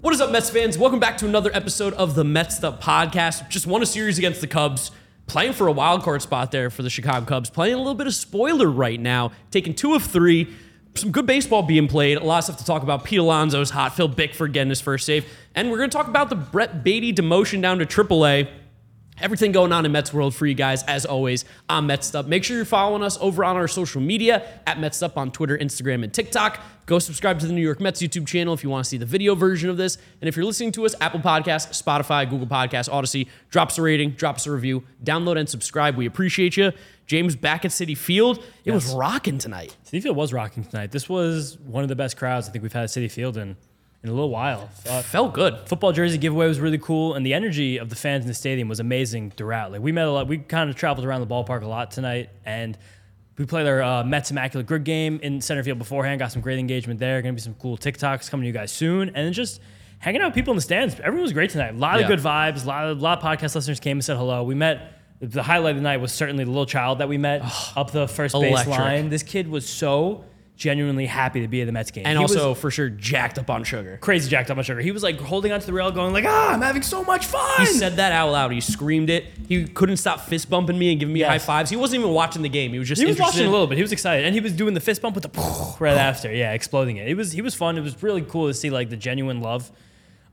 What is up, Mets fans? Welcome back to another episode of the Mets Up Podcast. Just won a series against the Cubs, playing for a wild card spot there for the Chicago Cubs, playing a little bit of spoiler right now, taking two of three. Some good baseball being played. A lot of stuff to talk about. Pete Alonso's hot. Phil Bickford getting his first save. And we're going to talk about the Brett Baty demotion down to AAA. Everything going on in Mets world for you guys, as always, I'm Mets Up. Make sure you're following us over on our social media at Mets Up on Twitter, Instagram, and TikTok. Go subscribe to the New York Mets YouTube channel if you want to see the video version of this. And if you're listening to us, Apple Podcasts, Spotify, Google Podcasts, Audacy, drop us a rating, drop us a review, download and subscribe. We appreciate you. James back at Citi Field. It was rocking tonight. Citi Field was rocking tonight. This was one of the best crowds I think we've had at Citi Field in, in a little while. Uh, Felt good. football jersey giveaway was really cool, and the energy of the fans in the stadium was amazing throughout. Like we met a lot. We kind of traveled around the ballpark a lot tonight, and we played our uh, Mets Immaculate Grid game in center field beforehand. Got some great engagement there. Going to be some cool TikToks coming to you guys soon, and then just hanging out with people in the stands. Everyone was great tonight. A lot Yeah. of good vibes. A lot of, a lot of podcast listeners came and said hello. We met. The highlight of the night was certainly the little child that we met up the first base electric. line. This kid was so genuinely happy to be at the Mets game. And He also, for sure, jacked up on sugar. crazy jacked up on sugar. He was like holding onto the rail, going like, "Ah, I'm having so much fun." He said that out loud. He screamed it. He couldn't stop fist bumping me and giving me Yes. high fives. He wasn't even watching the game. He was just He was interested. watching a little bit. He was excited, and he was doing the fist bump with the right after. Yeah, exploding it. It was he was fun. It was really cool to see like the genuine love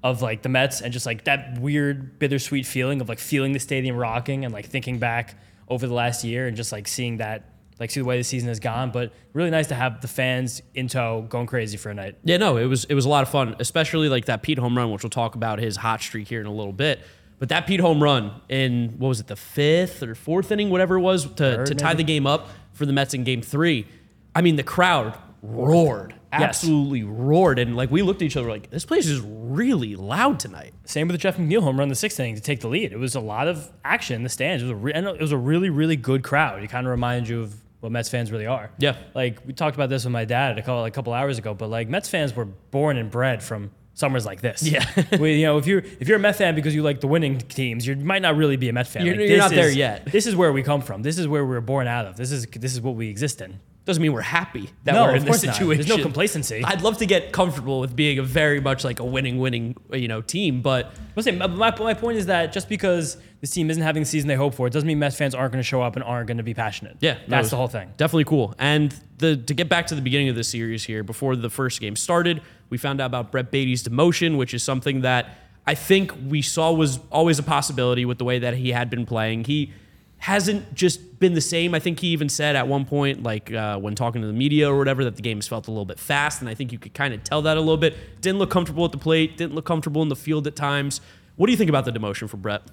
of like the Mets and just like that weird bittersweet feeling of like feeling the stadium rocking and like thinking back over the last year and just like seeing that like see the way the season has gone. But really nice to have the fans in tow going crazy for a night. Yeah, no, it was it was a lot of fun, especially like that Pete home run, which we'll talk about his hot streak here in a little bit. But that Pete home run in what was it, the fifth or fourth inning, whatever it was, to, Third, to tie maybe? the game up for the Mets in game three. I mean, the crowd roared. Yes. Absolutely roared. And like we looked at each other like, this place is really loud tonight. Same with the Jeff McNeil home run in the sixth inning to take the lead. It was a lot of action in the stands. It was a, re- it was a really, really good crowd. It kind of reminds you of what Mets fans really are. Yeah. Like we talked about this with my dad a couple, a couple hours ago, but like Mets fans were born and bred from summers like this. Yeah. we, you know, if you're if you're a Mets fan because you like the winning teams, you might not really be a Mets fan. You're- Like, you're not there yet. This is where we come from. This is where we were born out of. This is this is what we exist in. Doesn't mean we're happy that No, we're in this course not. situation. There's no complacency. I'd love to get comfortable with being a very much like a winning, winning, you know, team, but saying, my, my point is that just because this team isn't having the season they hope for, it doesn't mean Mets fans aren't going to show up and aren't going to be passionate. Yeah, that's the whole thing. Definitely cool. And the to get back to the beginning of the series here, before the first game started, we found out about Brett Baty's demotion, which is something that I think we saw was always a possibility with the way that he had been playing. He hasn't just been the same. I think he even said at one point, like uh, when talking to the media or whatever, that the game has felt a little bit fast, and I think you could kind of tell that a little bit. Didn't look comfortable at the plate. Didn't look comfortable in the field at times. What do you think about the demotion for Brett?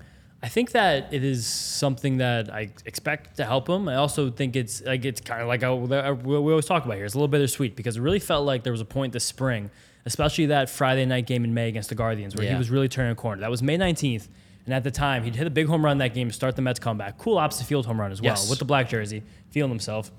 I think that it is something that I expect to help him. I also think it's like it's kind of like I, we always talk about here. It's a little bittersweet because it really felt like there was a point this spring, especially that Friday night game in May against the Guardians, where Yeah. he was really turning a corner. That was May 19th, and at the time he'd hit a big home run that game to start the Mets comeback. Cool opposite field home run as well Yes. with the black jersey, feeling himself.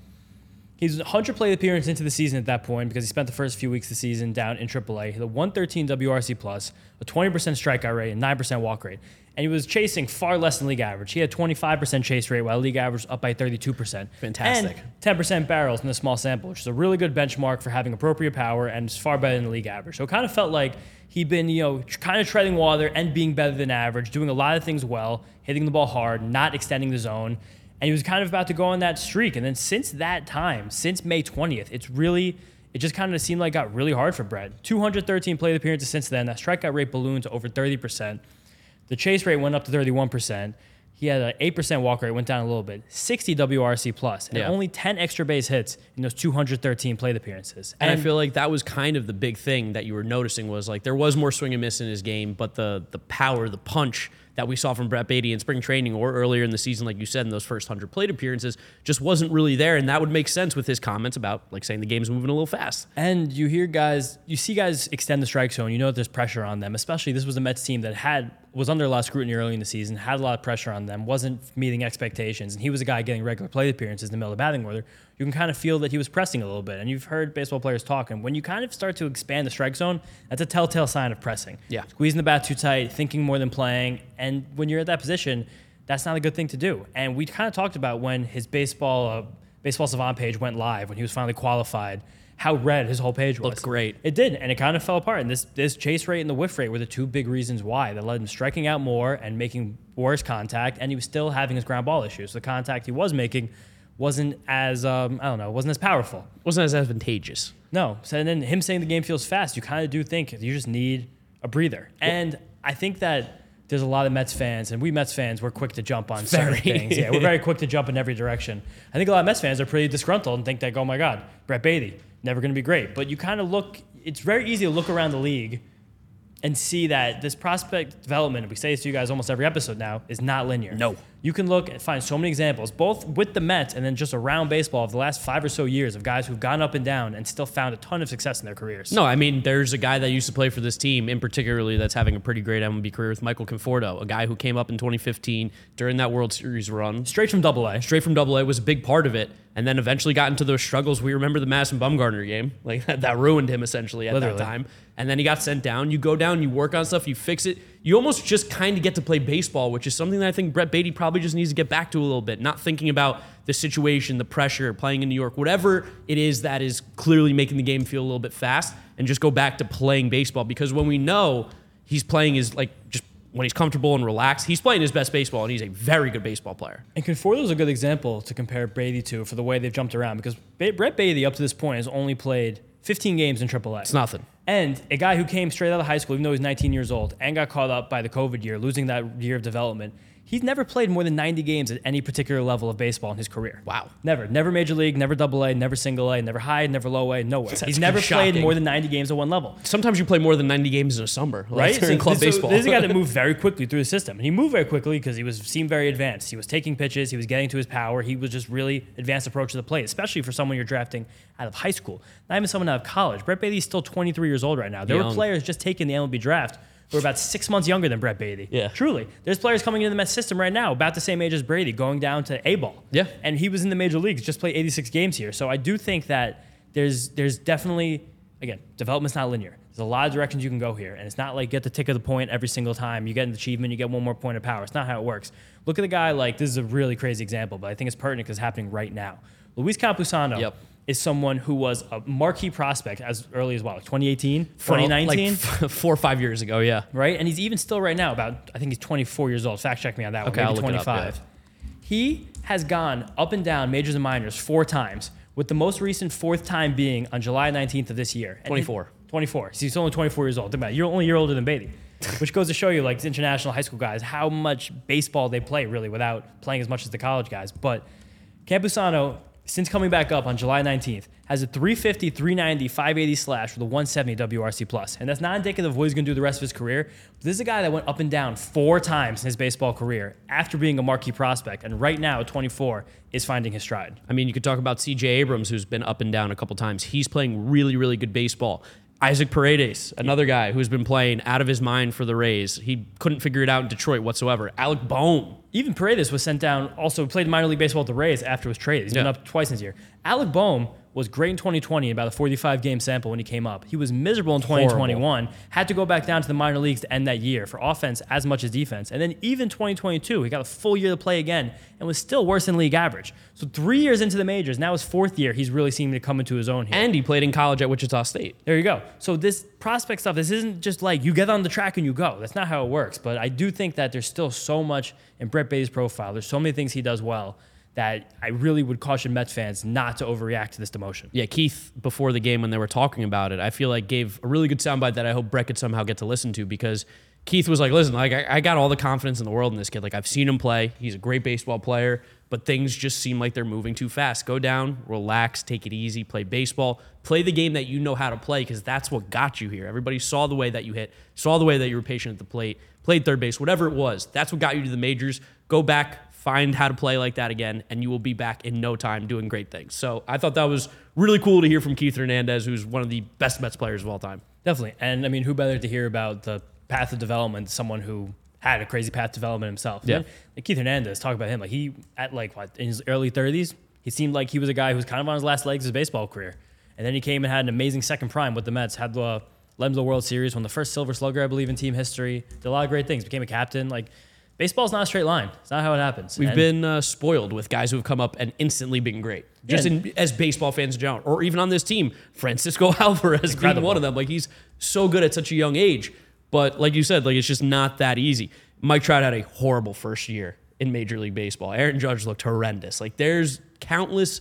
He's 100 plate appearance into the season at that point because he spent the first few weeks of the season down in AAA. He had a 113 WRC plus, a 20% strikeout rate, and 9% walk rate. And he was chasing far less than league average. He had 25% chase rate, while league average was up by 32%. Fantastic. And 10% barrels in a small sample, which is a really good benchmark for having appropriate power and is far better than the league average. So it kind of felt like he'd been, you know, kind of treading water and being better than average, doing a lot of things well, hitting the ball hard, not extending the zone. And he was kind of about to go on that streak. And then since that time, since May 20th, it's really, it just kind of seemed like it got really hard for Brett. 213 plate appearances since then. That strikeout rate ballooned to over 30%. The chase rate went up to 31%. He had an 8% walk rate, went down a little bit. 60 WRC plus, and Yeah. only 10 extra base hits in those 213 plate appearances. And, I feel like that was kind of the big thing that you were noticing was like there was more swing and miss in his game, but the the power, the punch that we saw from Brett Baty in spring training or earlier in the season, like you said, in those first hundred plate appearances, just wasn't really there. And that would make sense with his comments about like saying the game's moving a little fast. And you hear guys, you see guys extend the strike zone. You know that there's pressure on them. Especially this was a Mets team that had was under a lot of scrutiny early in the season, had a lot of pressure on them, wasn't meeting expectations, and he was a guy getting regular plate appearances in the middle of the batting order. You can kind of feel that he was pressing a little bit. And you've heard baseball players talk, and when you kind of start to expand the strike zone, that's a telltale sign of pressing. Yeah. squeezing the bat too tight, thinking more than playing, and when you're at that position, that's not a good thing to do. And we kind of talked about when his baseball uh, baseball savant page went live when he was finally qualified how red his whole page was. Looked great. It did, and it kind of fell apart. And this this chase rate and the whiff rate were the two big reasons why that led him striking out more and making worse contact, and he was still having his ground ball issues. The contact he was making wasn't as um, I don't know, wasn't as powerful. Wasn't as advantageous. No. So and then him saying the game feels fast, you kind of do think you just need a breather. And I think that there's a lot of Mets fans, and we Mets fans, we're quick to jump on certain things. Yeah, we're very quick to jump in every direction. I think a lot of Mets fans are pretty disgruntled and think like, oh my God, Brett Baty, never going to be great. But you kind of look, it's very easy to look around the league and see that this prospect development, we say this to you guys almost every episode now, is not linear. No. You can look and find so many examples, both with the Mets and then just around baseball of the last five or so years of guys who've gone up and down and still found a ton of success in their careers. No, I mean, there's a guy that used to play for this team, in particularly, that's having a pretty great MLB career with Michael Conforto, a guy who came up in 2015 during that World Series run. Straight from double A. Straight from Double A was a big part of it, and then eventually got into those struggles. We remember the Madison Bumgarner game, like that ruined him essentially at Literally. that time. And then he got sent down. You go down, you work on stuff, you fix it. You almost just kind of get to play baseball, which is something that I think Brett Baty probably just needs to get back to a little bit. Not thinking about the situation, the pressure, playing in New York, whatever it is that is clearly making the game feel a little bit fast, and just go back to playing baseball. Because when we know he's playing his like just when he's comfortable and relaxed, he's playing his best baseball, and he's a very good baseball player. And Conforto's a good example to compare Brady to for the way they've jumped around because Brett Baty up to this point has only played 15 games in AAA. It's nothing. And a guy who came straight out of high school, even though he's 19 years old, and got caught up by the COVID year, losing that year of development. He's never played more than 90 games at any particular level of baseball in his career. Wow. Never. Never major league, never double A, never single A, never high, never low A, nowhere. That's He's never shocking. played more than 90 games at one level. Sometimes you play more than 90 games in a summer, like Right? during club this, baseball. This is a guy that moved very quickly through the system. And he moved very quickly because he was seemed very advanced. He was taking pitches, he was getting to his power. He was just really advanced approach to the plate, especially for someone you're drafting out of high school. Not even someone out of college. Brett Baty's still 23 years old right now. There were players just taking the MLB draft who are about six months younger than Brett Baty. Yeah. Truly. There's players coming into the Mets system right now about the same age as Brady, going down to A ball. Yeah. And he was in the major leagues, just played 86 games here. So I do think that there's there's definitely again, development's not linear. There's a lot of directions you can go here, and it's not like get the tick of the point every single time. You get an achievement, you get one more point of power. It's not how it works. Look at the guy like this is a really crazy example, but I think it's pertinent because it's happening right now. Luis Campusano Yep. Is someone who was a marquee prospect as early as what, like 2018, For, 2019, like f- four or five years ago, yeah. right? And he's even still right now about I think he's 24 years old. Fact check me on that Okay, one. Maybe look it up, yeah. He has gone up and down majors and minors four times, with the most recent fourth time being on July 19th of this year. And 24. he- 24. So he's only 24 years old. Think about it. You're only a year older than Baty, which goes to show you, like, these international high school guys, how much baseball they play, really, without playing as much as the college guys. But Campusano, since coming back up on July 19th, has a 350, 390, 580 slash with a 170 WRC plus, and that's not indicative of what he's going to do the rest of his career. This is a guy that went up and down four times in his baseball career after being a marquee prospect, and right now at 24 is finding his stride. I mean, you could talk about CJ Abrams, who's been up and down a couple times. He's playing really, really good baseball. Isaac Paredes, another guy who's been playing out of his mind for the Rays. He couldn't figure it out in Detroit whatsoever. Alec Bohm. Even Paredes was sent down. Also played minor league baseball with the Rays after he was traded. He's been up twice this year. Alec Bohm was great in 2020, about a 45 game sample when he came up. He was miserable in 2021. Had to go back down to the minor leagues to end that year for offense as much as defense. And then even 2022, he got a full year to play again and was still worse than league average. So three years into the majors, now his fourth year, he's really seeming to come into his own here. And he played in college at Wichita State. There you go. So this prospect stuff, this isn't just like you get on the track and you go. That's not how it works. But I do think that there's still so much in Brett Baty's profile. There's so many things he does well that I really would caution Mets fans not to overreact to this demotion. Yeah, Keith, before the game when they were talking about it, I feel like gave a really good soundbite that I hope Brett could somehow get to listen to because Keith was like, listen, like I, I got all the confidence in the world in this kid. Like I've seen him play. He's a great baseball player, but things just seem like they're moving too fast. Go down, relax, take it easy, play baseball, play the game that you know how to play because that's what got you here. Everybody saw the way that you hit, saw the way that you were patient at the plate, played third base, whatever it was. That's what got you to the majors. Go back, find how to play like that again, and you will be back in no time doing great things. So I thought that was really cool to hear from Keith Hernandez, who's one of the best Mets players of all time. Definitely. And I mean, who better to hear about the path of development, someone who had a crazy path development himself. Yeah. Like Keith Hernandez, talk about him. Like he at like what in his early 30s, he seemed like he was a guy who was kind of on his last legs of his baseball career. And then he came and had an amazing second prime with the Mets, had the led the World Series, won the first Silver Slugger, I believe, in team history. Did a lot of great things. Became a captain. Like baseball's not a straight line. It's not how it happens. We've And- been uh, spoiled with guys who have come up and instantly been great. Just Yeah. in, as baseball fans in general, or even on this team, Francisco Alvarez being one of them. Like he's so good at such a young age, but like you said, like it's just not that easy. Mike Trout had a horrible first year in Major League Baseball. Aaron Judge looked horrendous. Like there's countless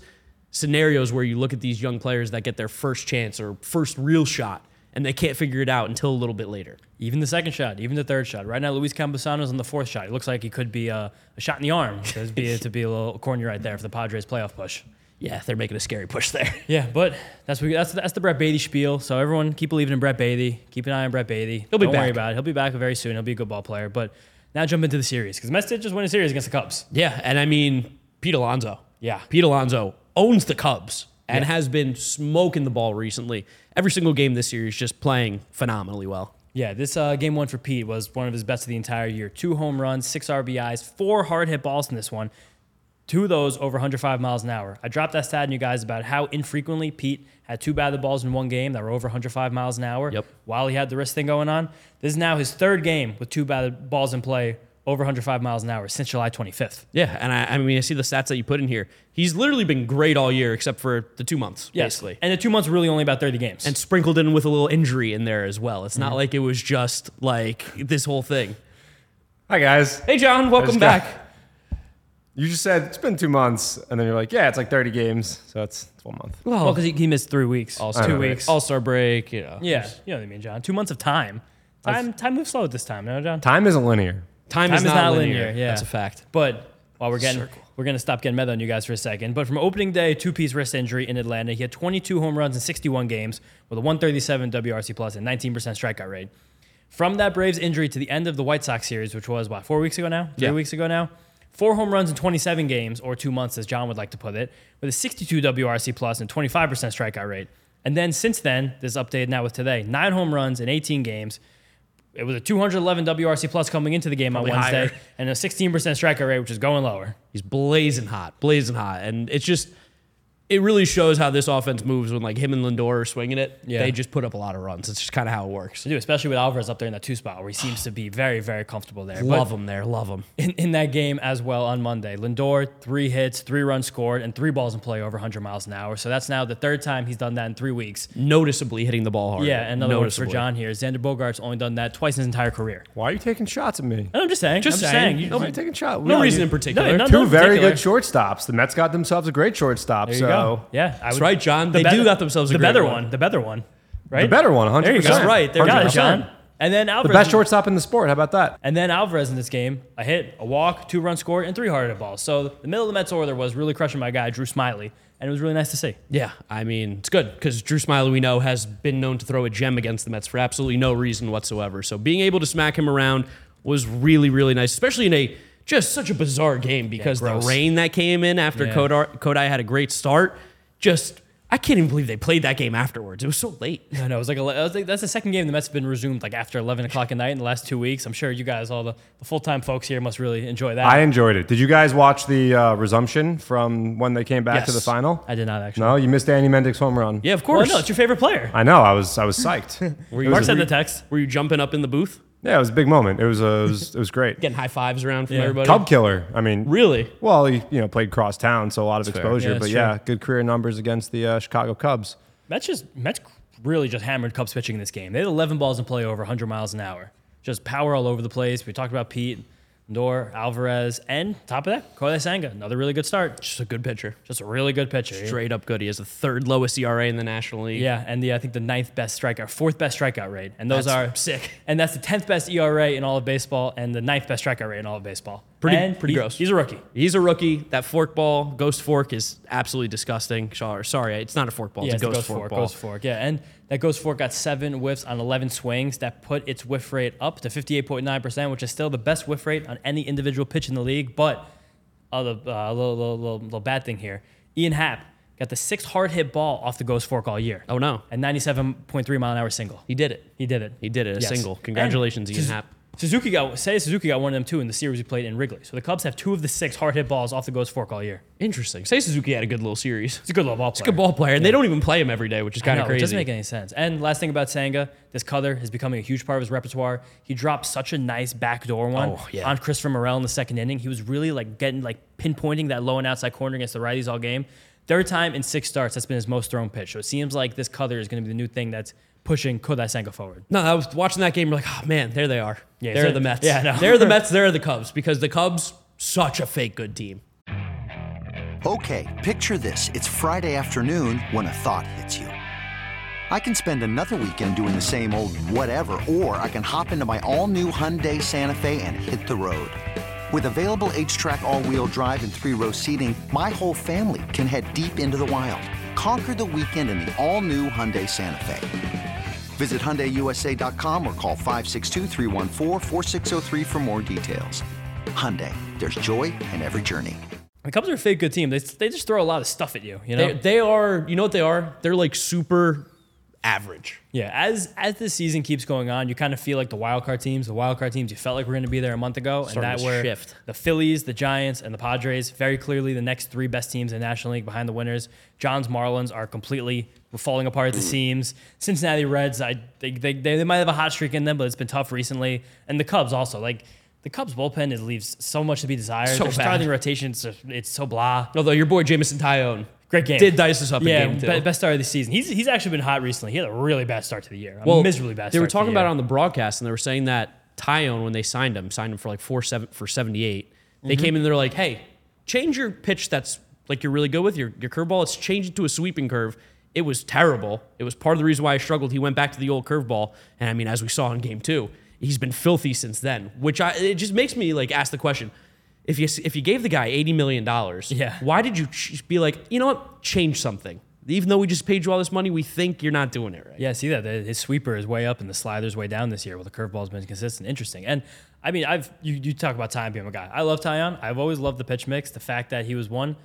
scenarios where you look at these young players that get their first chance or first real shot, and they can't figure it out until a little bit later. Even the second shot, even the third shot. Right now, Luis Campusano's on the fourth shot. It looks like he could be a, a shot in the arm. To be, to be a little corny right there for the Padres playoff push. Yeah, they're making a scary push there. Yeah, but that's what, that's that's the Brett Baty spiel. So everyone keep believing in Brett Baty. Keep an eye on Brett Baty. He'll be Don't worry back. about it. He'll be back very soon. He'll be a good ball player. But now jump into the series because Mets did just win a series against the Cubs. Yeah, and I mean Pete Alonso. Yeah. Pete Alonso owns the Cubs and Yeah. has been smoking the ball recently. Every single game this series, just playing phenomenally well. Yeah, this uh, game one for Pete was one of his best of the entire year. Two home runs, six RBIs, four hard hit balls in this one. Two of those over 105 miles an hour. I dropped that stat on you guys about how infrequently Pete had two batted balls in one game that were over 105 miles an hour Yep. while he had the wrist thing going on. This is now his third game with two batted balls in play over 105 miles an hour since July 25th. Yeah, and I, I mean, I see the stats that you put in here. He's literally been great all year except for the two months, basically. And the two months were really only about 30 games. And sprinkled in with a little injury in there as well. It's Mm-hmm. not like it was just like this whole thing. Hi guys. Hey, John, welcome just got- back. You just said it's been two months, and then you're like, yeah, it's like 30 games, so it's, it's one month. well, because he, he missed three weeks. All-Star two break. weeks. All Star break, you know. yeah, you know what I mean, John. Two months of time. Time time moves slow at this time, no, John? Time isn't linear. Time, Time is, not, linear. yeah. That's a fact. But while we're getting, Circle. we're gonna stop getting meta on you guys for a second. But from opening day, two piece wrist injury in Atlanta, he had 22 home runs in 61 games with a 137 WRC plus and 19% strikeout rate. From that Braves injury to the end of the White Sox series, which was what four weeks ago now, three Yeah. weeks ago now, four home runs in 27 games or two months, as John would like to put it, with a 62 WRC plus and 25% strikeout rate. And then since then, this updated now with today, nine home runs in 18 games. It was a 211 WRC plus coming into the game Probably on Wednesday, higher. and a 16% strikeout rate, which is going lower. He's blazing hot, blazing hot, and it's just it really shows how this offense moves when like him and Lindor are swinging it. Yeah. They just put up a lot of runs. It's just kind of how it works. to do, especially with Alvarez up there in that two spot where he seems to be very, very comfortable there. Love But him there, love him. in, in that game as well on Monday, Lindor, three hits, three runs scored, and three balls in play over 100 miles an hour. So that's now the third time he's done that in three weeks. Noticeably hitting the ball hard. Yeah, another one for John here. Xander Bogaerts only done that twice in his entire career. Why are you taking shots at me? And I'm just saying. Just I'm just saying. saying. You, No, Why are you taking shots? No Well, reason you- in particular. No, no, Two in very particular. good shortstops. The Mets got themselves a great shortstop. there you so go. Yeah, I That's would- right, John. the They better- do got themselves a the great better one. one. The better one. Right? the better one, 100%. There you go. That's right. There you Got go. it, John. 100%. And then Alvarez. The best shortstop in the sport. How about that? And then Alvarez in this game, a hit, a walk, two run scored, and three hard hit balls. So the middle of the Mets order was really crushing my guy, Drew Smyly. And it was really nice to see. Yeah, I mean, it's good because Drew Smyly, we know, has been known to throw a gem against the Mets for absolutely no reason whatsoever. So being able to smack him around was really, really nice, especially in a just such a bizarre game because the rain that came in after Yeah. Kodai, Kodai had a great start. Just, I can't even believe they played that game afterwards. It was so late. I know. It was like, ele- it was like that's the second game the Mets have been resumed like after 11 o'clock at night in the last two weeks. I'm sure you guys, all the, the full time folks here, must really enjoy that. I enjoyed it. Did you guys watch the uh, resumption from when they came back to the final? I did not actually. No, you missed Danny Mendick's home run. Yeah, of Well, course. no, it's your favorite player. I know. I was I was psyched. were, you, Mark sent the text. were you jumping up in the booth, yeah, it was a big moment. It was uh, it was, it was great. getting high fives around from Yeah. everybody? Cub killer. I mean, Really? well, he you know played cross town, so a lot of fair. exposure. Yeah, that's but true. yeah, good career numbers against the uh, Chicago Cubs. Mets just Mets really just hammered Cubs pitching in this game. They had 11 balls in play over 100 miles an hour. Just power all over the place. We talked about Pete, Lindor, Alvarez, and top of that, Kodai Senga. Another really good start. Just a good pitcher. Just a really good pitcher. Straight up good. He has the third lowest ERA in the National League. Yeah, and the I think the ninth best strikeout, fourth best strikeout rate, and those That's are sick. And that's the tenth best ERA in all of baseball, and the ninth best strikeout rate in all of baseball. Pretty- And pretty gross. He's a rookie. He's a rookie. That fork ball, ghost fork, is absolutely disgusting. Sorry, sorry, it's not a fork ball. Yeah, it's a ghost, fork, ball. Ghost fork. Yeah, and that ghost fork got seven whiffs on 11 swings. That put its whiff rate up to 58.9%, which is still the best whiff rate on any individual pitch in the league. But uh, the uh, little, little, little, little bad thing here, Ian Happ got the sixth hard hit ball off the ghost fork all year. Oh no, And 97.3 mile an hour single. he did it. He did it. He did it. A Yes. single. Congratulations, And Ian Happ. Suzuki got Seiya Suzuki got one of them too in the series we played in Wrigley. So the Cubs have two of the six hard hit balls off the ghost fork all year. Interesting. Seiya Suzuki had a good little series. It's a good little ball player. It's a good ball player, and they don't even play him every day, which is kind of It crazy. doesn't make any sense. And last thing about Senga, this color is becoming a huge part of his repertoire. He dropped such a nice backdoor one Oh, yeah. on Christopher Morel in the second inning. He was really like getting like pinpointing that low and outside corner against the righties all game. Third time in six starts, that's been his most thrown pitch. So it seems like this color is going to be the new thing that's pushing Kodai Senga forward. No, I was watching that game. We're like, oh man, there they are. Yeah, there are the Mets. yeah, I know. There are the Mets. There are the Cubs because the Cubs such a fake good team. Okay, picture this. It's Friday afternoon when a thought hits you. I can spend another weekend doing the same old whatever, or I can hop into my all new Hyundai Santa Fe and hit the road. With available HTRAC, all wheel drive, and three row seating, my whole family can head deep into the wild. Conquer the weekend in the all new Hyundai Santa Fe. Visit HyundaiUSA.com or call 562-314-4603 for more details. Hyundai, there's joy in every journey. The Cubs are a fake good team. They, they just throw a lot of stuff at you, you know? They, they are. You know what they are? They're like super average. Yeah, as as the season keeps going on, you kind of feel like the wild card teams, the wild card teams you felt like were going to be there a month ago, and that were shift. the Phillies, the Giants, and the Padres. Very clearly, the next three best teams in the National League behind the winners. John's Marlins are completely falling apart at the seams. Cincinnati Reds, I they, they they might have a hot streak in them, but it's been tough recently. And the Cubs also, like the Cubs bullpen, is leaves so much to be desired. So Their starting rotation, it's so blah. Although your boy Jamison Tyone Great game. did dice us up yeah, in game two. best start of the season. He's he's actually been hot recently. He had a really bad start to the year. A well, miserably bad. They were start to the talking about it on the broadcast, and they were saying that Taillon, when they signed him, signed him for like four seven for seventy eight. They Mm-hmm. came in, they're like, "Hey, change your pitch. That's like you're really good with your your curveball. Let's change it to a sweeping curve." It was terrible. It was part of the reason why I struggled. He went back to the old curveball, and I mean, as we saw in game two, he's been filthy since then. Which I it just makes me like ask the question: if you if you gave the guy eighty million dollars, Yeah. why did you ch- be like, you know what, change something? Even though we just paid you all this money, we think you're not doing it right. Yeah, see that The- his sweeper is way up and the slider's way down this year. Well, the curveball's been consistent, interesting. And I mean, I've you, you talk about Taillon being a guy. I love Taillon. I've always loved the pitch mix. The fact that he was one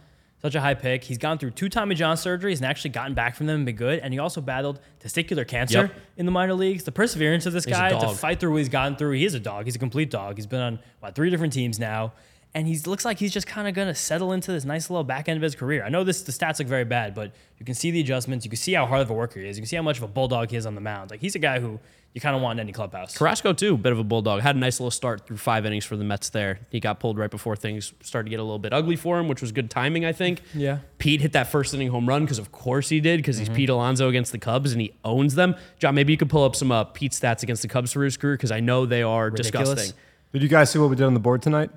such a high pick. He's gone through two Tommy John surgeries and actually gotten back from them and been good. And he also battled testicular cancer Yep. in the minor leagues. The perseverance of this He's guy to fight through what he's gotten through. He is a dog. He's a complete dog. He's been on what three different teams now. And he looks like he's just kind of gonna settle into this nice little back end of his career. I know this the stats look very bad, but you can see the adjustments. You can see how hard of a worker he is. You can see how much of a bulldog he is on the mound. Like he's a guy who you kind of want in any clubhouse. Carrasco too, bit of a bulldog. Had a nice little start through five innings for the Mets. There, he got pulled right before things started to get a little bit ugly for him, which was good timing, I think. Yeah. Pete hit that first inning home run because, of course, he did because he's Pete Alonso against the Cubs and he owns them. John, maybe you could pull up some uh, Pete stats against the Cubs for his career because I know they are Ridiculous. disgusting. Did you guys see what we did on the board tonight?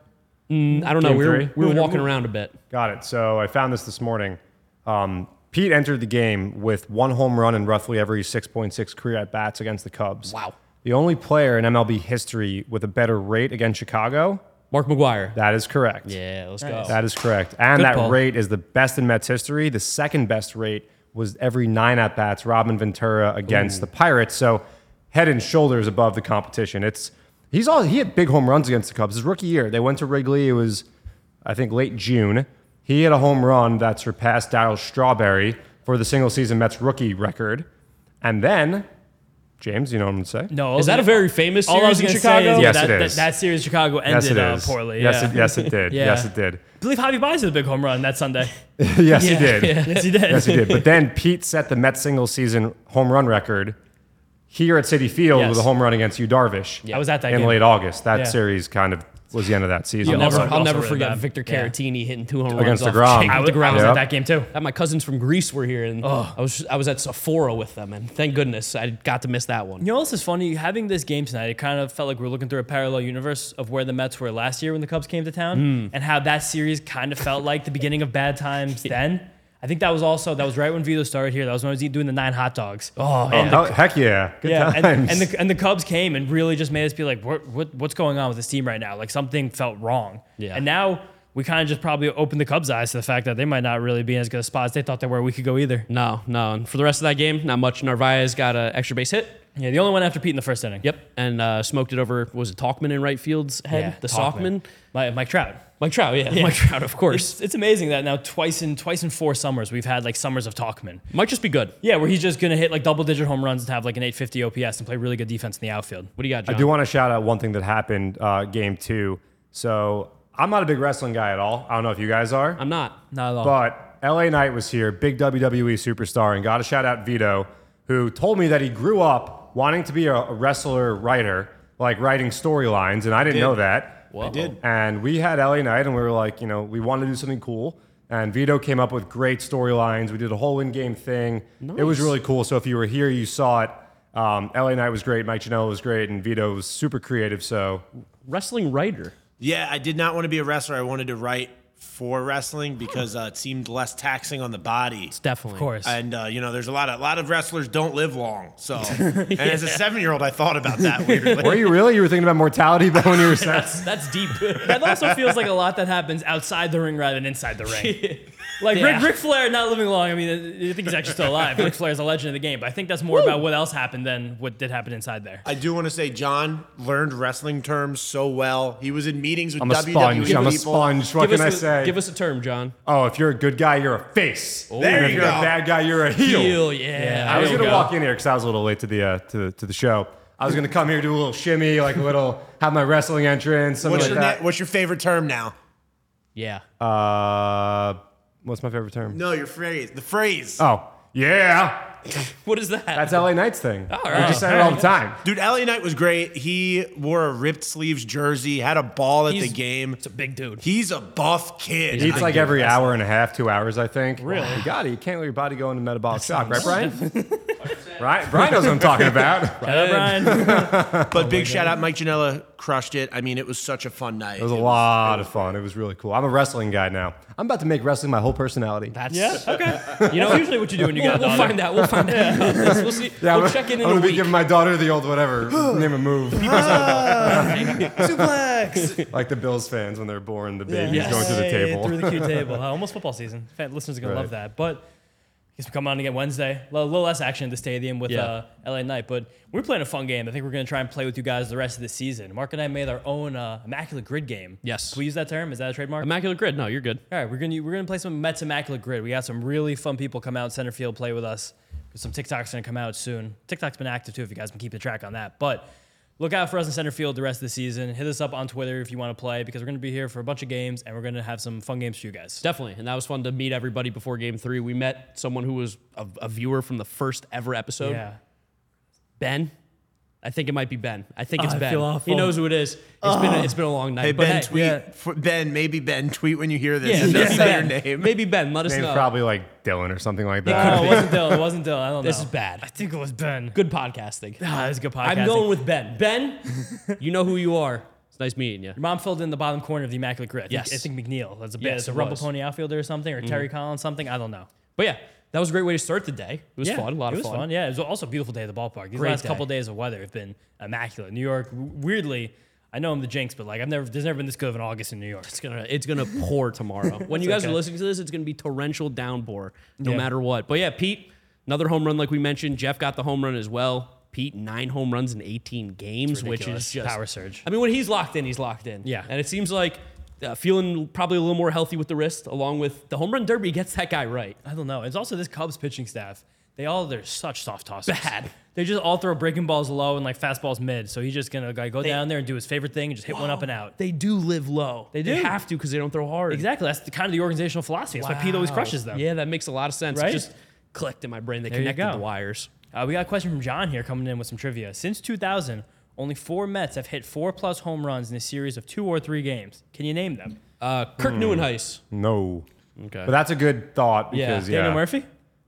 I don't know. Game We were, three? we were walking around a bit. Got it. So I found this this morning. Um, Pete entered the game with one home run in roughly every 6.6 career at bats against the Cubs. Wow. The only player in MLB history with a better rate against Chicago. Mark McGwire. That is correct. Yeah, let's go. That is correct. And Good that pull. rate is the best in Mets history. The second best rate was every nine at bats, Robin Ventura against the Pirates. So head and shoulders above the competition. It's he's all he had big home runs against the Cubs. His rookie year, they went to Wrigley. It was, I think, late June. He had a home run that surpassed Darryl Strawberry for the single season Mets rookie record. And then, James, you know what I'm gonna say? No, Is that a very famous all I was series in gonna say Chicago? is Yes, that, it that- is. That, series in Chicago ended Yes, it uh, is. poorly. Yes, yeah. it, yes, it did. Yeah. Yes, it did. I believe Javi Baez had a big home run that Sunday. yes, he did. yes, he did. Yes, he did. But then Pete set the Mets single season home run record here at Citi Field Yes. with a home run against Yu Darvish I was at that in game. late August. That Yeah. series kind of was the end of that season. I'll Yeah, never, also- I'll also never really forget bad. Victor Yeah. Caratini hitting two home Against runs DeGrom. off Jake I was, DeGrom. I was Yeah. at that game too. I my cousins from Greece were here, and Oh. I was I was at Sephora with them, and thank goodness I got to miss that one. You know, this is funny. Having this game tonight, it kind of felt like we are looking through a parallel universe of where the Mets were last year when the Cubs came to town, Hmm. and how that series kind of felt like the beginning of bad times then. I think that was also that was right when Vito started here. That was when I was doing the nine hot dogs. Oh, Oh, hell- heck yeah. Good yeah, times. and, and the and the Cubs came and really just made us be like, what, what what's going on with this team right now? Like something felt wrong. Yeah. And now we kind of just probably opened the Cubs' eyes to the fact that they might not really be in as good a spot as they thought they were We could go either. No, no. And for the rest of that game, not much. Narvaez got an extra base hit. Yeah, the only one after Pete in the first inning. Yep, and uh, smoked it over. Was it Tauchman in right field's head? Yeah, the Tauchman. Tauchman, Mike, Mike Trout. Mike Trout. Yeah, Mike Trout, of course. It's, it's amazing that now twice in twice in four summers we've had like summers of Tauchman. Might just be good. Yeah, where he's just gonna hit like double digit home runs and have like an 850 OPS and play really good defense in the outfield. What do you got, I do want to shout out one thing that happened uh, game two. So I'm not a big wrestling guy at all. I don't know if you guys are. I'm not. Not at all. But LA Knight was here, big WWE superstar, and got a shout out Vito, who told me that he grew up wanting to be a, a wrestler writer, like writing storylines, and I didn't know that. Whoa. did. And we had LA Knight, and we were like, you know, we wanted to do something cool. And Vito came up with great storylines. We did a whole in-game thing. It was Nice. really cool. So if you were here, you saw it. Um, LA Knight was great. Mike Janela was great, and Vito was super creative. So Wrestling writer. Yeah, I did not want to be a wrestler. I wanted to write for wrestling because uh, it seemed less taxing on the body. It's Definitely. of course. And uh, you know, there's a lot of a lot of wrestlers don't live long. So, and as a seven year old, I thought about that weirdly. were you really? You were thinking about mortality back when you were set? That's deep. that also feels like a lot that happens outside the ring rather than inside the ring. Like Yeah. Rick, Ric Flair not living long. I mean, I think he's actually still alive. Ric is a legend of the game, but I think that's more about what else happened than what did happen inside there. I do want to say John learned wrestling terms so well. He was in meetings with I'm a WWE sponge. I'm a sponge. What give, can I us a, say? give us a term, John. oh, if you're a good guy, you're a face. There and if you you're go. a bad guy, you're a heel. Heel, yeah. I was gonna go. walk in here because I was a little late to the uh, to the to the show. I was gonna come here do a little shimmy, like a little have my wrestling entrance, something What's like your that. na- What's your favorite term now? Yeah. uh, what's my favorite term? No, your phrase. The phrase. Oh, yeah, What is that? that's LA Knight's thing. All We just say it all the time. Dude, LA Knight was great. He wore a ripped sleeves jersey, had a ball at He's- the game. It's a big dude. He's a buff kid. He eats I like give every hour and a half, two hours, I think. Really? You got it. You can't let your body go into metabolic shock, right, Brian? right? Brian knows what I'm talking about. Shout Brian. But big shout out, Mike Janela crushed it. I mean, it was such a fun night. It was a lot of fun. It was really cool. I'm a wrestling guy now. I'm about to make wrestling my whole personality. That's yeah, okay. You know, usually what you do when you We'll, got a we'll daughter. find out. We'll find out. we'll see. Yeah, we'll I'm, check in in I'm a gonna be week. giving my daughter the old whatever name a move, suplex. like the Bills fans when they're born, the baby's Yes. going through the Hey, table. Through the cute table. Uh, almost football season. Fan- Listeners are going Right. to love that. But We come on again Wednesday. A little, little less action at the stadium with Yeah. uh, LA Knight. But we're playing a fun game. I think we're going to try and play with you guys the rest of the season. Mark and I made our own uh, Immaculate Grid game. Yes. Can we use that term? Is that a trademark? Immaculate grid. No, you're good. All right, we're gonna we're gonna play some Mets Immaculate Grid. We got some really fun people come out center field play with us. Some TikToks gonna come out soon. TikTok's been active too if you guys been keeping track on that. But look out for us in center field the rest of the season. Hit us up on Twitter if you want to play because we're gonna be here for a bunch of games and we're gonna have some fun games for you guys. Definitely. And that was fun to meet everybody before game three. We met someone who was a, a viewer from the first ever episode. Yeah. Ben. I think it might be Ben. I think Oh, it's I Ben. feel He knows who it is. It's been a, it's been a long night. Hey but Ben, hey, tweet. yeah. For Ben, maybe Ben, tweet when you hear this. Yeah, and maybe Ben. your name. Maybe Ben. Let us Name's know. probably like Dylan or something like that. No, it wasn't Dylan. It wasn't Dylan. I don't know. This is bad. I think it was Ben. Good podcasting. Ah, that was good podcast. I'm going with Ben. Ben, you know who you are. It's nice meeting you. Your mom filled in the bottom corner of the Immaculate Grid. I think, Yes. I think McNeil. That's a bit. Yes, it's a it Rumble. Mm-hmm. Pony outfielder or something, or Terry Collins something. I don't know. But yeah, that was a great way to start the day. It was yeah, fun. A lot it of was fun. Yeah, it was also a beautiful day at the ballpark. These Great last day. couple days of weather have been immaculate. New York, weirdly, I know I'm the jinx, but like I've never, there's never been this good of an August in New York. It's gonna it's gonna pour tomorrow. When you guys okay. are listening to this, it's gonna be torrential downpour, no Yeah. matter what. But yeah, Pete, another home run like we mentioned. Jeff got the home run as well. Pete nine home runs in 18 games, which is just Power surge. I mean, when he's locked in, he's locked in. Yeah. and it seems like uh, feeling probably a little more healthy with the wrist, along with the home run derby gets that guy right. I don't know. It's also this Cubs pitching staff. They all they're such soft tossers. Bad. They just all throw breaking balls low and like fastballs mid. So he's just gonna like, go down there and do his favorite thing and just hit one up and out. They do live low. They do. have to because they don't throw hard. Exactly. That's the, kind of the organizational philosophy. That's why Pete always crushes them. Yeah, that makes a lot of sense. It just clicked in my brain. They There connected the wires. Uh, we got a question from John here coming in with some trivia. Since 2000, only four Mets have hit four plus home runs in a series of two or three games. Can you name them? Uh, Kirk Nieuwenhuis. No. Okay. But that's a good thought because, yeah. Daniel Murphy?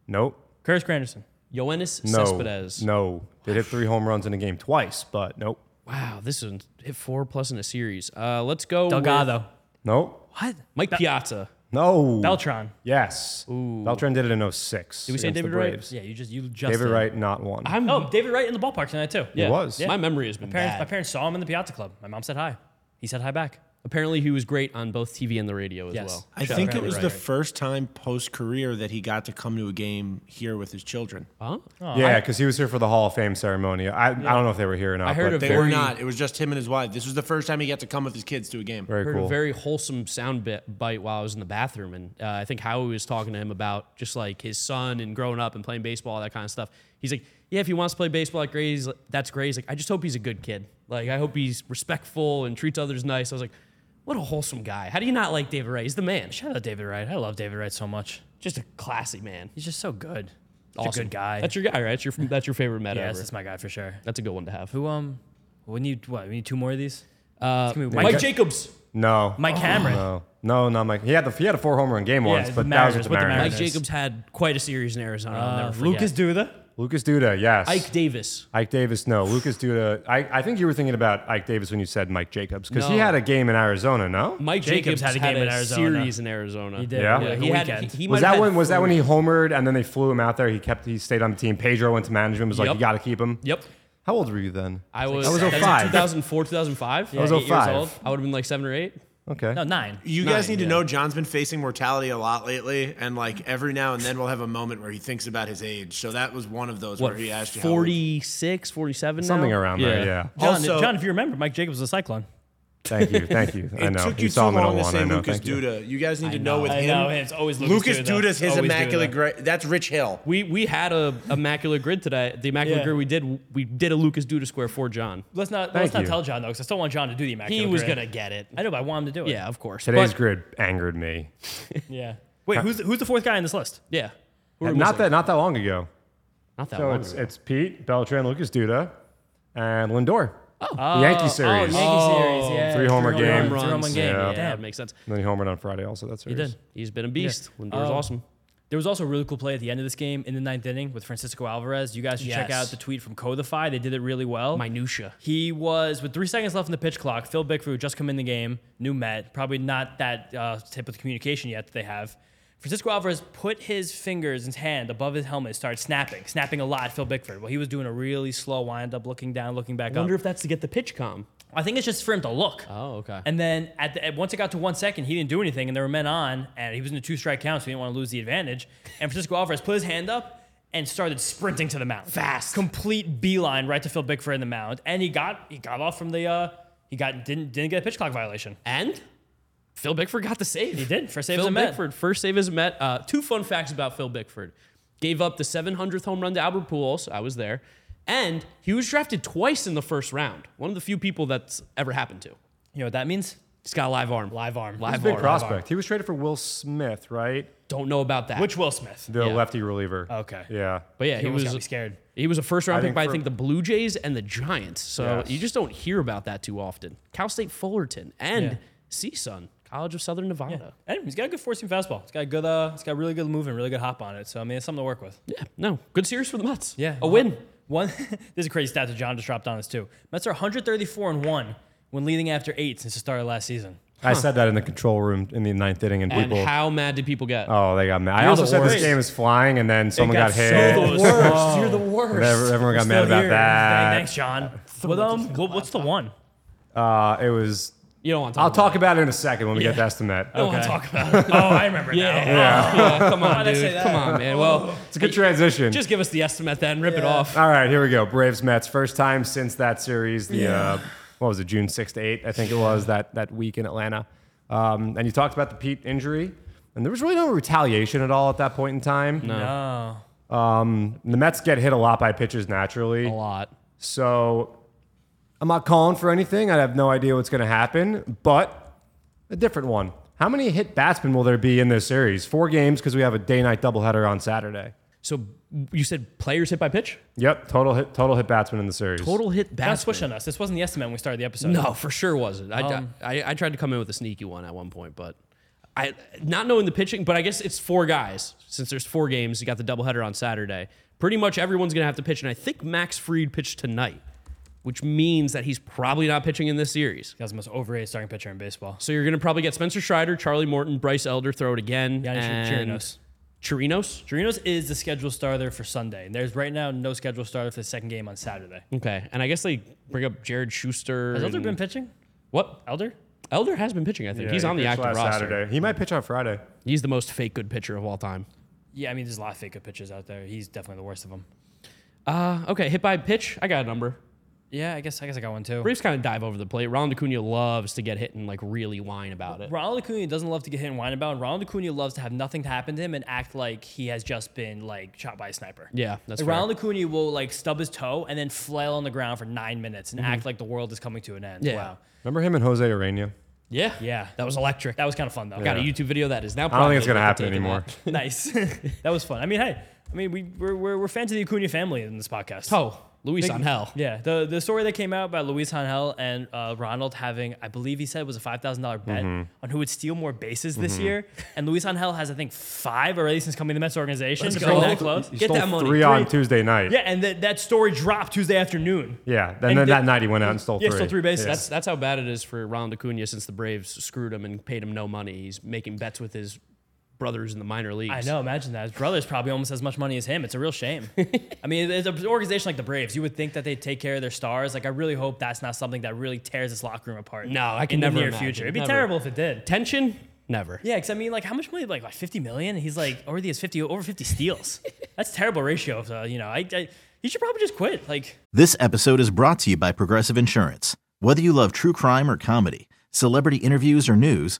Nope. Curtis Granderson. Yoenis No. Cespedes. No. They hit three home runs in a game twice, but nope. Wow, this is hit four plus in a series. Uh, let's go. with Delgado. Nope. What? Mike Piazza. No. Beltran. Yes. Beltran did it in 06. Did we say David Wright? Yeah, you just you just David did. Wright, not one. I'm, Oh, David Wright in the ballpark tonight too. yeah, It was. My memory has been Parents, bad. my parents saw him in the Piazza Club. My mom said hi. He said hi back. Apparently, he was great on both TV and the radio as Yes. well. I Shout think it was right. the first time post career that he got to come to a game here with his children. Huh? yeah, because he was here for the Hall of Fame ceremony. I, I don't know if they were here or not. I heard but They they're were not. It was just him and his wife. This was the first time he got to come with his kids to a game. very heard cool. a very wholesome sound bit bite while I was in the bathroom, and uh, I think Howie was talking to him about just like his son and growing up and playing baseball, all that kind of stuff. He's like, "Yeah, if he wants to play baseball at Grays, that's great." He's like, "I just hope he's a good kid. Like, I hope he's respectful and treats others nice." I was like, "What a wholesome guy! How do you not like David Wright? He's the man. Shout out David Wright. I love David Wright so much. Just a classy man. He's just so good. Such Awesome. a good guy. That's your guy, right? That's your that's your favorite Met yes, ever. that's my guy for sure. That's a good one to have. Who um, we need what? We need two more of these. Uh, Mike, Mike- Jacobs. no, Mike Cameron. no, no, not Mike. He had the he had a four home run game once, the but that was Mariners, with the with Mariners. Mike Jacobs had quite a series in Arizona. I'll Uh, never. Lucas Duda. Lucas Duda, yes. Ike Davis. Ike Davis, no. Lucas Duda. I, I think you were thinking about Ike Davis when you said Mike Jacobs because he No. had a game in Arizona. No, Mike Jacobs Jacobs, had a game in Arizona. series in Arizona. He did. Yeah? Yeah, Yeah, he a had. weekend. He, he was might that have when had was that when he homered and then they flew him out there? He kept he stayed on the team. Pedro went to management. Was like, Yep. you got to keep him. Yep. How old were you then? I was. That was that's 05. 2004, 2005. Yeah, was eight years 05. old. I would have been like seven or eight. Okay. No, nine. You guys Nine, need to yeah. know John's been facing mortality a lot lately, and like every now and then we'll have a moment where he thinks about his age. So that was one of those What? where he asked you 46, 47 now? Something around there. Yeah. John, Also- John, if you remember, Mike Jacobs was a Cyclone. Thank you. Thank you. I It know. took you you saw too him in long to 01, say I know. Lucas Thank you. Duda. You guys need to know, know. with I him. know, it's always Lucas Duda. Duda's his Always immaculate Duda. grid. That's Rich Hill. We we had a immaculate grid today. The immaculate Yeah. grid we did we did a Lucas Duda square for John. Let's not Thank let's not you. tell John though, because I still want John to do the Immaculate. He was grid. gonna get it. I know, but I want him to do it. Yeah, of course. Today's But- grid angered me. Yeah. Wait, who's the, who's the fourth guy on this list? Yeah. Who are we Not missing? that not that long ago. Not that So long it's ago. it's Pete, Beltran, Lucas Duda, and Lindor. Oh, Yankee Oh, series. Yankee Oh, series. Yeah. three homer game. Three home runs. game. Yeah. Yeah, that makes sense. And then he homered on Friday also. That's He did. He's been a beast. Lindor's Oh. awesome. There was also a really cool play at the end of this game in the ninth inning with Francisco Alvarez. You guys should check out the tweet from Codify. They did it really well. Minutia. He was with three seconds left in the pitch clock. Phil Bickford just come in the game, new Met, probably not that uh, type of communication yet that they have. Francisco Alvarez put his fingers, and his hand above his helmet, started snapping, snapping a lot. Phil Bickford. Well, he was doing a really slow wind up, looking down, looking back up. I wonder up. if that's to get the pitch calm. I think it's just for him to look. Oh, okay. And then at the, at- once it got to one second, he didn't do anything, and there were men on, and he was in a two strike count, so he didn't want to lose the advantage. And Francisco Alvarez put his hand up and started sprinting to the mound, Fast. complete beeline right to Phil Bickford in the mound, and he got he got off from the uh, he got didn't didn't get a pitch clock violation. and Phil Bickford got the save. He did, first save Phil as a Met. Bickford, first save as a Met. Uh, two fun facts about Phil Bickford. Gave up the 700th home run to Albert Pujols. I was there. And he was drafted twice in the first round. One of the few people that's ever happened to. You know what that means? He's got a live arm. Live arm. Live Big arm. prospect. He was traded for Will Smith, right? Don't know about that. Which Will Smith? The Yeah. lefty reliever. Okay. Yeah. But yeah, He he almost was got me scared. He was a first round I pick think by I think the Blue Jays and the Giants. So Yes. you just don't hear about that too often. Cal State Fullerton and Yeah. CSUN, College of Southern Nevada. Yeah. And he's got a good four seam fastball. It's got a good uh, it's got really good movement, really good hop on it. So I mean, it's something to work with. Yeah. no, good series for the Mets. Yeah, a win. One, this is a crazy stat that John just dropped on us too. Mets are 134 and one when leading after eight since the start of last season. I said that in the control room in the ninth inning, and And people. how mad did people get? oh, they got mad. I You're also the said this game is flying, and then someone got got, so hit. the worst. You're the worst. Everyone everyone got mad Still about here. that. Thanks, John. What, um, what's the one? Uh, it was. You don't want to talk I'll about talk about it in a second when we get to estimate. I don't want to talk about it. Oh, I remember Yeah. now. yeah. Come on, Why'd say dude. that? Come on, man. Well, It's a good transition. just give us the estimate then. Rip it off. All right, here we go. Braves Mets. First time since that series. The uh, what was it? June six to eight, I think it was that that week in Atlanta. Um, and you talked about the Pete injury, and there was really no retaliation at all at that point in time. No. Um, the Mets get hit a lot by pitchers naturally. A lot. So I'm not calling for anything. I have no idea what's going to happen, but a different one. How many hit batsmen will there be in this series? Four games because we have a day-night doubleheader on Saturday. So you said players hit by pitch? Yep, total hit, total hit batsman in the series. Total hit Don't batsman. switch on us. This wasn't the estimate when we started the episode. No, for sure wasn't. I, Um, I, I tried to come in with a sneaky one at one point, but I not knowing the pitching. But I guess it's four guys since there's four games. You got the doubleheader on Saturday. Pretty much everyone's gonna have to pitch, and I think Max Fried pitched tonight, which means that he's probably not pitching in this series. He has the most overrated starting pitcher in baseball. So you're gonna probably get Spencer Strider, Charlie Morton, Bryce Elder throw it again, Yeah, and Chirinos. Chirinos. Chirinos is the scheduled starter for Sunday. And there's right now no scheduled starter for the second game on Saturday. Okay, and I guess they bring up Jared Schuster. Has Elder and- been pitching? What? Elder? Elder has been pitching. I think Yeah, he's he on the pitched active last roster. Saturday. He might pitch on Friday. He's the most fake good pitcher of all time. Yeah, I mean, there's a lot of fake good pitchers out there. He's definitely the worst of them. Uh, okay, hit by pitch. I got a number. Yeah, I guess I guess I got one too. Braves kind of dive over the plate. Ronald Acuna loves to get hit and like really whine about it. Ronald Acuna doesn't love to get hit and whine about. It. Ronald Acuna loves to have nothing to happen to him and act like he has just been like shot by a sniper. Yeah, that's Like, fair. Ronald Acuna will like stub his toe and then flail on the ground for nine minutes and mm-hmm. act like the world is coming to an end. Yeah. Wow. Remember him and Jose Urena? Yeah, Yeah. that was electric. That was kind of fun though. got a YouTube video that is now. I don't think it's gonna happen anymore. nice. that was fun. I mean, hey, I mean, we we're, we're, we're fans of the Acuna family in this podcast. Oh, Luis on hell. Yeah, the the story that came out about Luis Angel and uh, Ronald having, I believe he said was a five thousand dollar bet Mm-hmm. on who would steal more bases this year, and Luis Angel has I think five already since coming to the Mets organization. Let's to go. that close. He Get stole that money. three on Three. Tuesday night. Yeah, and that that story dropped Tuesday afternoon. Yeah. Then, And then the- that night he went out and stole Yeah, three. stole three bases. That's that's how bad it is for Ronald Acuna since the Braves screwed him and paid him no money. He's making bets with his brothers in the minor leagues. I know. Imagine that. His brother's probably almost as much money as him. It's a real shame. I mean, it's an organization like the Braves. You would think that they'd take care of their stars. Like, I really hope that's not something that really tears this locker room apart. No, I can in never the near imagine. future. It'd be Never. terrible if it did. Tension, never. Yeah, because I mean, like, how much money? Like, like fifty million? He's like already has fifty over fifty steals. That's terrible ratio. Of, uh, you know, I, I he should probably just quit. Like, This episode is brought to you by Progressive Insurance. Whether you love true crime or comedy, celebrity interviews or news,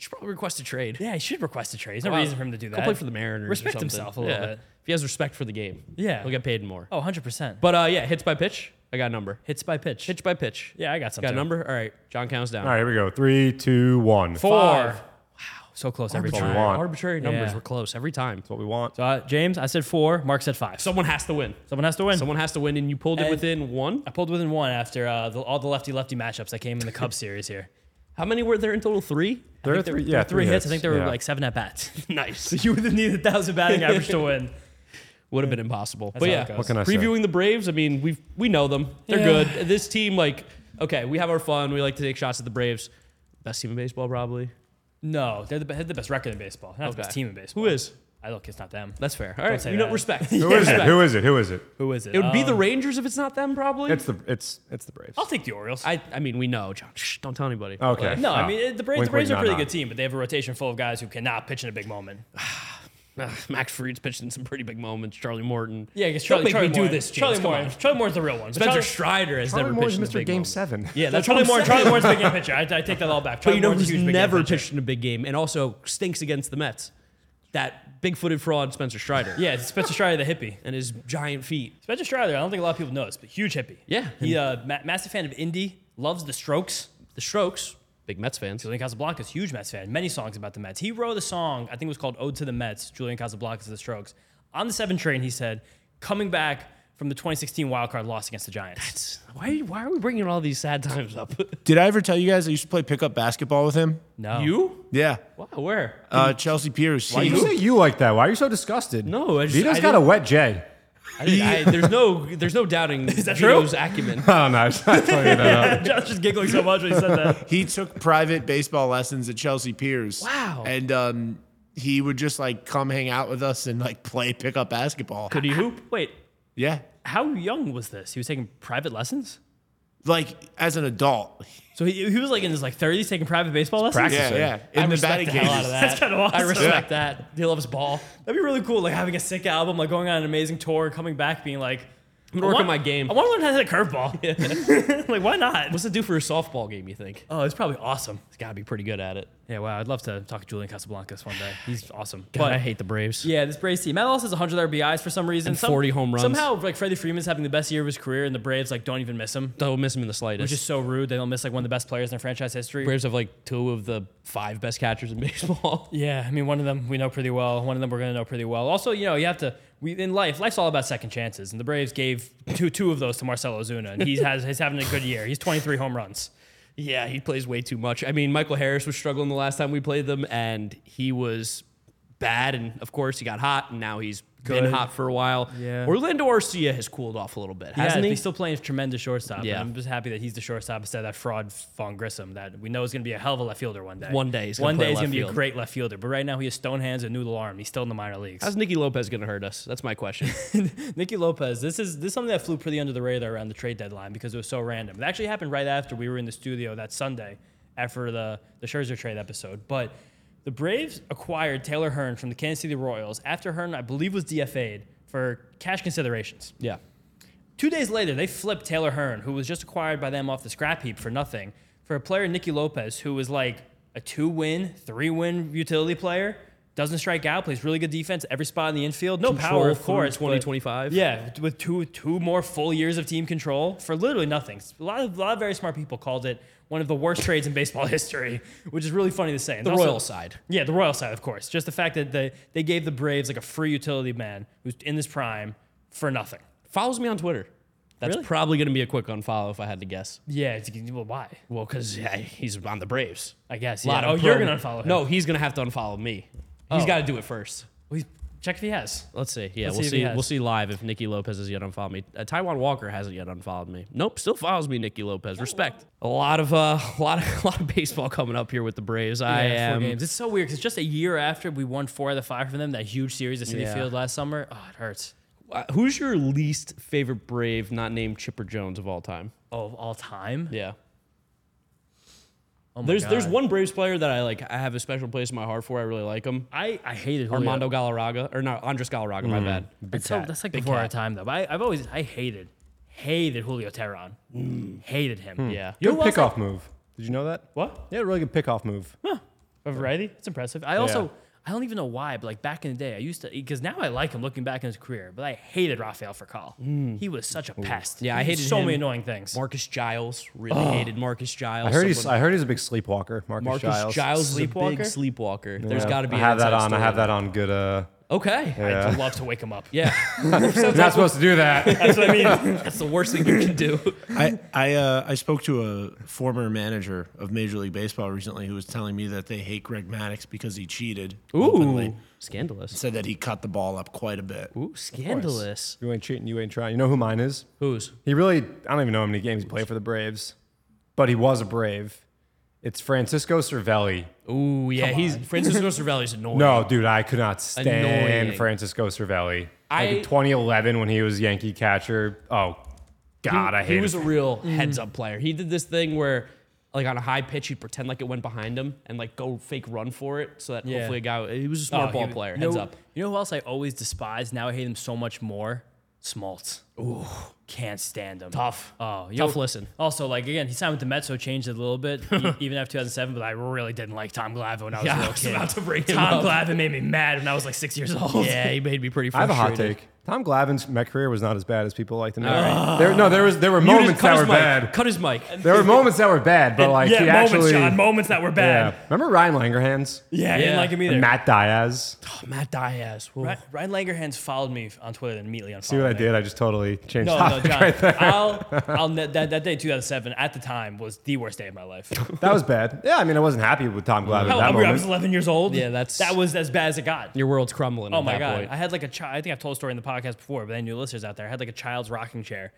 Should probably request a trade. yeah, he should request a trade. There's no Go reason for him to do that. Go play for the Mariners. or Respect something. himself a little Yeah. bit. If he has respect for the game, Yeah. he'll get paid more. Oh, 100 percent. But uh, yeah, hits by pitch. I got a number. Hits by pitch. Pitch by pitch. Yeah, I got something. Got a number. All right, John counts down. All right, here we go. Three, two, one. Four. Five. Wow, so close every what we time. want. Arbitrary numbers Yeah. were close every time. That's what we want. So, uh, James, I said four. Mark said five. Someone has to win. Someone has to win. Someone has to win, and you pulled it And- within one. I pulled within one after uh, the, all the lefty lefty matchups that came in the Cubs series here. How many were there in total? Three. There are three, yeah, three hits. I think there were yeah. like seven at bats. nice. so you would have needed a thousand batting average to win. Would have been impossible. but yeah. What can I say? previewing the Braves. I mean, we we know them. They're Yeah. good. This team, like, okay, we have our fun. We like to take shots at the Braves. Best team in baseball, probably. No, they're the, they're the best record in baseball. Not the best team in baseball. Who is? I look, it's not them. That's fair. All right, say you know, that. respect. Who is it? Who is it? Who is it? Who is it? It would be the Um, Rangers if it's not them, probably. It's the it's it's the Braves. I'll take the Orioles. I I mean, we know, John. Shh, don't tell anybody. Okay. no, I Oh. mean it- the Braves. Wink, the Braves wink, are a pretty nod, good nod. team, but they have a rotation full of guys who cannot pitch in a big moment. Ugh, Max Fried's pitched in some pretty big moments. Charlie Morton. Yeah, because Don't Charlie, make Charlie me do Morton- this, James. Charlie Come Morton. on. Charlie Moore's the real one. But Spencer Charlie- Strider has Charlie never Moore's pitched in a Mr. big Game moment. Seven. Yeah, that's Charlie Moore. Charlie Moore's a big game pitcher. I, I take that all back. But Charlie you know Moore's a who's huge big game never pitcher. pitched in a big game and also stinks against the Mets? That big-footed fraud, Spencer Strider. Yeah, it's Spencer Strider, the hippie. and his giant feet. Spencer Strider, I don't think a lot of people know this, but huge hippie. Yeah. He uh, ma- massive fan of indie, loves the Strokes. The Strokes, big Mets fans. Julian Casablancas, huge Mets fan. Many songs about the Mets. He wrote a song, I think it was called "Ode to the Mets." Julian Casablancas of the Strokes. On the seven train, he said, "Coming back from the 2016 wild card loss against the Giants." Why, why are we bringing all these sad times up? Did I ever tell you guys I used to play pickup basketball with him? No, you? Yeah. Wow, where? Uh, Chelsea Piers. Why He- you say you like that? Why are you so disgusted? No, I just- Vito's I got a didn't- wet J. I didn't- I- there's no, there's no doubting Is that true? Vito's acumen. Oh no, I'm not telling you that. John's just giggling so much when he said that. he took private baseball lessons at Chelsea Piers. Wow. And um, he would just like come hang out with us and like play pickup basketball. Could he hoop? Wait, Yeah. how young was this? He was taking private lessons. Like as an adult. So he, he was like in his like 30s taking private baseball lessons. Yeah, yeah. I In the respect batting the hell out of cages. that. That's kind of awesome. I respect that. He loves ball. That'd be really cool, like having a sick album, like going on an amazing tour, coming back being like, I'm gonna work want- on my game. I want to learn how to hit a curveball. like, why not? What's it do for a softball game? You think? Oh, it's probably awesome. He's got to be pretty good at it. Yeah, wow. I'd love to talk to Julian Casablancas one day. He's awesome. God, I hate the Braves. Yeah, this Braves team. Matt Olson has 100 RBIs for some reason. And 40 home runs. Somehow, like Freddie Freeman's having the best year of his career, and the Braves like don't even miss him, Don't miss him in the slightest. which is so rude. They don't miss like one of the best players in their franchise history. Braves have like two of the five best catchers in baseball. Yeah, I mean, one of them we know pretty well. One of them we're going to know pretty well. Also, you know, you have to. We in life, life's all about second chances, and the Braves gave two two of those to Marcell Ozuna, and he has he's having a good year. He's 23 home runs. Yeah, he plays way too much. I mean, Michael Harris was struggling the last time we played them, and he was bad. And of course, he got hot, and now he's been hot for a while. Yeah. Orlando Arcia has cooled off a little bit, Yeah, hasn't he? he's still playing a tremendous shortstop. Yeah. I'm just happy that he's the shortstop instead of that fraud Vaughn Grissom that we know is going to be a hell of a left fielder one day. One day he's gonna one day he's going to be a great left fielder. But right now he has stone hands and noodle arm. He's still in the minor leagues. How's Nicky Lopez going to hurt us? That's my question. Nicky Lopez, this is this is something that flew pretty under the radar around the trade deadline because it was so random. It actually happened right after we were in the studio that Sunday after the the Scherzer trade episode. But the Braves acquired Taylor Hearn from the Kansas City Royals after Hearn, I believe, was DFA'd for cash considerations. yeah. Two days later, they flipped Taylor Hearn, who was just acquired by them off the scrap heap for nothing, for a player Nicky Lopez, who was like a two-win, three-win utility player. Doesn't strike out, plays really good defense, every spot in the infield. No Control power, of course. 2025. Yeah, with two two more full years of team control for literally nothing. A lot of a lot of very smart people called it one of the worst trades in baseball history, which is really funny to say. And The also- Royal side. yeah, the Royal side, of course. Just the fact that they, they gave the Braves like a free utility man who's in this prime for nothing. Follows me on Twitter. That's Really? probably going to be a quick unfollow if I had to guess. Yeah, it's, well, why? Well, because yeah, he's on the Braves. I guess. Lot Yeah. of Oh, you're gonna unfollow him. No, he's going to have to unfollow me. He's Oh. got to do it first. Well, he's- check if he has. Let's see. Yeah, Let's we'll see see. we'll see live if Nicky Lopez has yet unfollowed me. Uh, Taijuan Walker hasn't yet unfollowed me. Nope, still follows me. Nicky Lopez. Respect. A lot of uh, a lot of a lot of baseball coming up here with the Braves. I Yeah, four am. games. It's so weird because just a year after we won four out of five from them, that huge series at Citi Yeah. Field last summer. Oh, it hurts. Uh, who's your least favorite Brave not named Chipper Jones of all time? Oh, of all time. Yeah. Oh my There's there's one Braves player that I like. I have a special place in my heart for. I really like him. I, I hated Julio. Armando Galarraga or not Andres Galarraga. My mm, bad. That's, so, that's like before our time though. But I, I've always I hated hated Julio Teheran. Mm. Hated him. Hmm. Yeah. You know Good who pickoff move. Did you know that? What? Yeah, really good pickoff move. A variety. It's impressive. I also Yeah. I don't even know why, but like back in the day, I used to because now I like him looking back in his career, but I hated Rafael Furcal. He was such a pest. Yeah, I He did hated so him. many annoying things. Marcus Giles really hated Marcus Giles. I heard he's. I heard he's a big sleepwalker. Marcus, Marcus Giles. Giles, is a Sleepwalker? big sleepwalker. There's Yeah. got to be. I have that inside on. I have that on good. Uh, Okay. Yeah. I'd love to wake him up. Yeah. you're not supposed to do that. That's what I mean. That's the worst thing you can do. I I uh, I spoke to a former manager of Major League Baseball recently who was telling me that they hate Greg Maddux because he cheated. openly. Ooh, scandalous. Said that he cut the ball up quite a bit. Ooh, scandalous. you ain't cheating. You ain't trying. You know who mine is? Who's? He really. I don't even know how many games he played for the Braves, but he was a Brave. It's Francisco Cervelli. Ooh, yeah. He's Francisco Cervelli's annoying. No, dude, I could not stand Annoying. Francisco Cervelli. I- like in 2011 when he was Yankee catcher. Oh, God, I hate him. he was it. a real mm. heads up player. He did this thing where, like on a high pitch, he'd pretend like it went behind him and like go fake run for it, so that Yeah. hopefully a guy. He was a oh, smart Oh, ball he- player. You Heads know, up. You know who else I always despised? Now I hate him so much more. Smoltz. Ooh, can't stand him. Tough. Oh, you Tough listen. Also, like again, he signed with the Mets, so it changed it a little bit, e- even after 2007. But I really didn't like Tom Glavine when I was Yeah, a I little was kid. about to bring him Tom up. Glavine made me mad when I was like six years old. Yeah, he made me pretty. I have a hot take. Tom Glavine's my career was not as bad as people like to know. There, no, there was there were You moments cut that were mic. bad. Cut his mic. There were moments that were bad, but like yeah, he moments, actually. John, moments that were bad. yeah. Remember Ryan Langerhans? Yeah, I didn't like him either. And Matt Diaz. Oh, Matt Diaz. Ooh. Ryan, Ryan Langerhans followed me on Twitter and immediately unfollowed See what I me. did? I just totally changed No, no, topic John. right there. I'll, I'll, that, that day, 2007, at the time, was the worst day of my life. That was bad. Yeah, I mean, I wasn't happy with Tom Glavine Hell, at I, that mean, I was 11 years old. Yeah, that's- that was as bad as it got. Your world's crumbling. Oh at my that god! point. I had like a child. I think I've told a story in the podcast before, but any new listeners out there, I had like a child's rocking chair,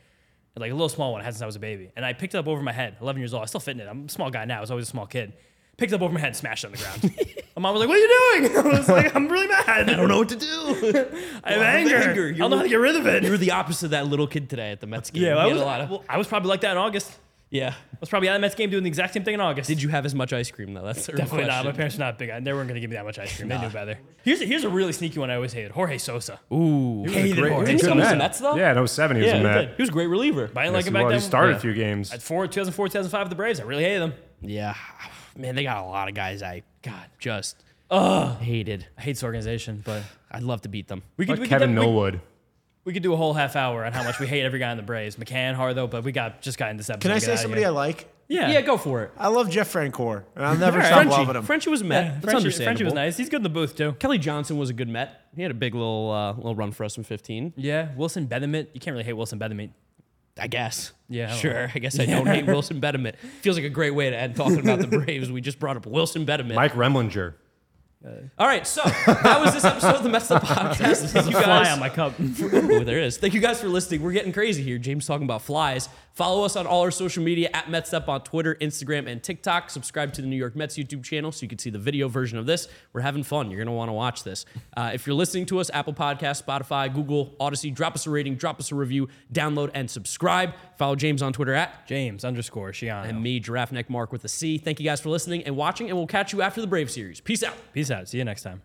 like a little small one I had since I was a baby, and I picked it up over my head. 11 years old. I still fit in it. I'm a small guy now. I was always a small kid. Picked it up over my head, smashed it on the ground. my mom was like, "What are you doing?" I was like, "I'm really mad. I don't know what to do. I have anger. anger. I don't know how to get rid of it." You were the opposite of that little kid today at the Mets game. yeah, I was, a lot of. well, I was probably like that in August. Yeah. I was probably at the Mets game doing the exact same thing in August. Did you have as much ice cream though? That's the real Definitely not. My question. parents are not big. On they weren't going to give me that much ice cream. They knew better. Here's a, here's a really sneaky one I always hated. Jorge Sosa. Ooh. Hated Great- Jorge good Didn't he come to the Met. Mets, though? Yeah, in 07 he was Yeah, in he Met. did. He was a great reliever. But I didn't Yes, like him he back was. then. He started Yeah. a few games. At four, 2004, 2005, the Braves. I really hated them. Yeah. Man, they got a lot of guys I God, just hated. I hate this organization, but I'd love to beat them. we could, Like we, Kevin could, we, Millwood. We could do a whole half hour on how much we hate every guy in the Braves. McCann, Harlow, but we got just got in this episode. Can I get say out of somebody I here. like? Yeah, Yeah, go for it. I love Jeff Francoeur, and I'll never All right. stop Frenchie. loving him. Frenchie was Met. Yeah, That's Frenchie, understandable. Frenchie was nice. He's good in the booth too. Kelly Johnson was a good Met. He had a big little uh, little run for us in 15. Yeah, Wilson Betemit. You can't really hate Wilson Betemit. I guess. Yeah, I don't Sure. I guess I don't hate Wilson Betterman. Feels like a great way to end talking about the Braves. We just brought up Wilson Betterman. Mike Remlinger. All right, so that was this episode of the Mets Up Podcast. Thank you Fly guys. on my cup. Ooh, there is. Thank you guys for listening. We're getting crazy here. James talking about flies. Follow us on all our social media at Mets Up on Twitter, Instagram, and TikTok. Subscribe to the New York Mets YouTube channel so you can see the video version of this. We're having fun. You're going to want to watch this. Uh, if you're listening to us, Apple Podcast, Spotify, Google, Audacy, drop us a rating, drop us a review, download, and subscribe. Follow James on Twitter at James underscore Shiano. and me, Giraffe Neck Mark with a C. Thank you guys for listening and watching, and we'll catch you after the Brave series. Peace out. Peace out. See you next time.